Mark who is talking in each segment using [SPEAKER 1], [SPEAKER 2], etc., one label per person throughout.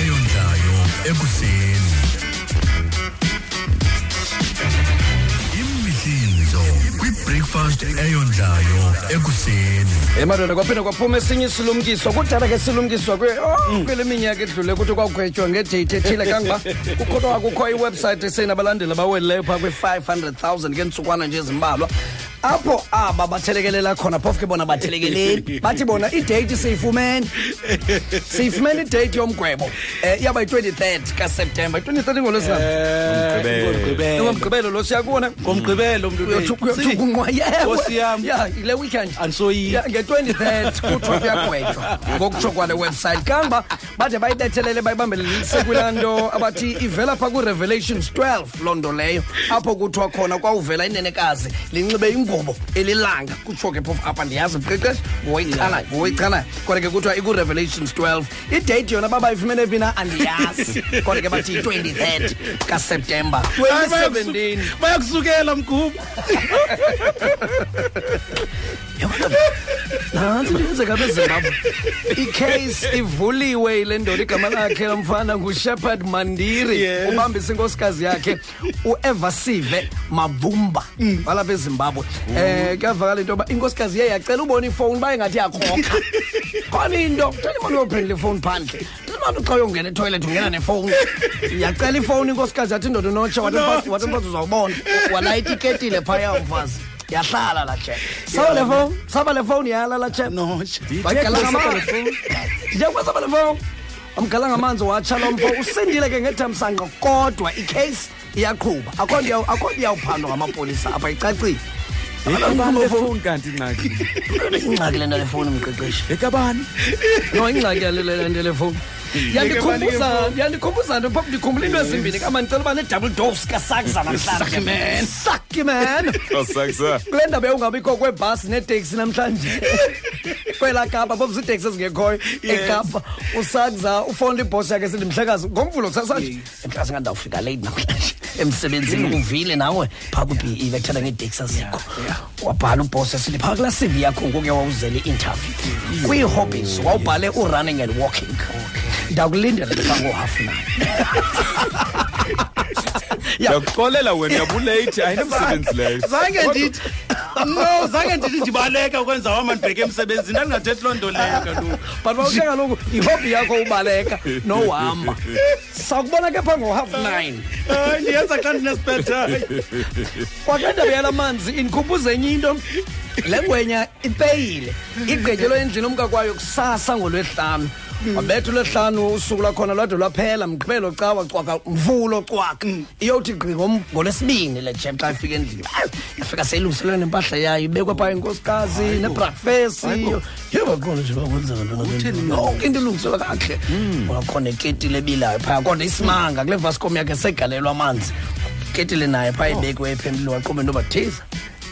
[SPEAKER 1] eyondlayo ekuseni. Kwibreakfast eyondlayo ekuseni.
[SPEAKER 2] Emadoda kwaphinde kwaphuma esinye isilumkiso kudala ke silumkiswa kwe oh, kwele minyaka edlule ukuthi kwagwetywa ngedate ethile kangoba kukho kukho iwebsite esenabalandeli abawelileyo phaa kwi-500 000 ngentsukwana nje ezimbalwa. Apho aba bathelekelela khona phofu ke bona bathelekeleli. Bathi bona idate siyifumene. Siyifumene idate yomgwebo. Um iyaba yi-23 kaseptemba i-23 ngolwesingam ngomgqibelo lo siyakubona?
[SPEAKER 3] Ngomgqibelo mntu Nkosi
[SPEAKER 2] yile weekend. Ya, nge-23 kuthiwa kuyagwetywa. Ngokutsho kwale website. Kangoba bade bayibethelele bayibambelelise kulaa nto abathi ivela phaa kwi-revelations 12 loo nto leyo. Apho kuthiwa khona kwawuvela inenekazi linxibe ingubo elilanga. Kutsho ke phofu apha ndiyazi mqeqeshi ngowayichanayo ngowayichanayo kodwa ke kuthiwa iku-revelations 12 idate yona babayifumene phi na? Andiyazi. Kodwa ke bathi yi-23 kaseptemba 2017
[SPEAKER 3] bayakusukela mgubu
[SPEAKER 2] nantsi ndiyenzeka bezimbabwe icase ivuliwe ile ndoda igama lakhe mfana ngushepard mandiri
[SPEAKER 3] Yes.
[SPEAKER 2] ubambisa inkosikazi yakhe uevasive mavumba walapha ezimbabwe. Um kuyavakala into yoba inkosikazi iye yacela ubona ifowuni baye ngathi yakrokha khona into thela imali uyophendula ifowuni phandle. Thela imali xa uyongena etoilet ungena nefowuni yacela ifowuni inkosikazi yathi indoda unotsha wathi mfazi uzawubona. Walayita iketile phaya mfazi yahlala la chep saba le phone? Saba le phone yala la chep
[SPEAKER 3] notsha
[SPEAKER 2] Wagala ngamanzi ndiyakwasaba le phone? Amgala ngamanzi watsha lo mfo. Usindile ke ngethamsanqa kodwa icase iyaqhuba. Akho nto iyaw- akho nto iyawuphandwa ngamapolisa apha icacile
[SPEAKER 3] ngefowuni kanti ingxaki?
[SPEAKER 2] Ingxaki le nto le fowuni mqeqeshi.
[SPEAKER 3] Ekabani
[SPEAKER 2] no ingxaki yale nto le fowuni yandikhumbuza yandikhumbuza nto phofu ndikhumbula into ezimbini kama ndicela uba ne-double dose kasakza namhlanje? Man. Saki man.
[SPEAKER 4] Osaksa.
[SPEAKER 2] kule ndaba yongabikho kwebhasi neeteksi namhlanje. Kwela kapa phofu ziiteksi ezingekhoyo ekapa. Usakza ufowunela ibhosi yakhe sithi mhlekazi ngomvulo kusasathi mhlekazi ngandawufika late namhlanje. Emsebenzini uvile nawe phaa kwi-be bethela ngeeteksi azikho. Wabhala ubhosi esithi phaa kulaa cv yakho ngokuya wawuzela i-interview. Kwii-hobbies wawubhale urunning and walking. Ndakulindela phaa ngohafu nine
[SPEAKER 4] Ndiyakuxolela wena uyabulate ayinomsebenzi leyo.
[SPEAKER 3] zange ndithi no zange ndithi ndibaleka ukwenza wama ndibheke emsebenzini. Ndandingathethi loo nto leyo kaloku
[SPEAKER 2] but wawushe kaloku ihobby yakho ubaleka nohamba. Sakubona ke phaa ngo-half nine.
[SPEAKER 3] Hayi ndiyenza xa ndinesipetayo
[SPEAKER 2] kwakule ndaba yala manzi indikhumbuza enye into. Le ngwenya ipeyile igqetyelwe endlini umkakwayo kusasa ngolwesihlanu. Wabetha ulwesihlanu usuku lakhona lwade lwaphela mgqibelo cawa cwaka mvulo cwaka. Iyothi gqi ngom- ngolwesibini le jem xa ifika endlini. Ayi, yafika seyilungiselwe nempahla yayo ibekwe phaa inkosikazi nebrakfesi yebakhona nje bakwenzeka yonke into ilungiselwe kakuhle wakhona iketile ebilayo phaya kodwa isimanga. Kule vascom yakhe segalelwa amanzi. Ketile naye phaa ibekwe ephendule waqomba into bathiza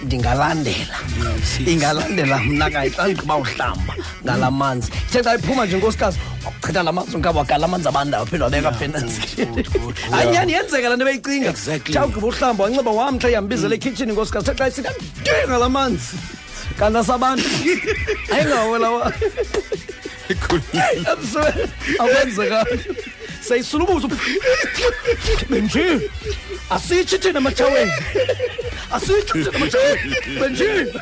[SPEAKER 2] ndingalandela. Ingalandela mna kayi xa ndigqiba uhlamba ngala manzi. Ithe xa iphuma nje nkosikazi wakuchitha la manzi unkaba wagala amanzi abandayo phinde wabeka phenanzini hayi nyani yenzeka le nto beyicinga?
[SPEAKER 3] Exactly.
[SPEAKER 2] xa ugqiba uhlamba wanxiba wamtha yambizela ekhitshini nkosikazi the xa isithi ndinga la manzi. Kanti asabantu ayingawela wa emsebeni akwenzekanga seyisulubuza benje asitsho thina ematshaweni asitsho thina ematshaweni benje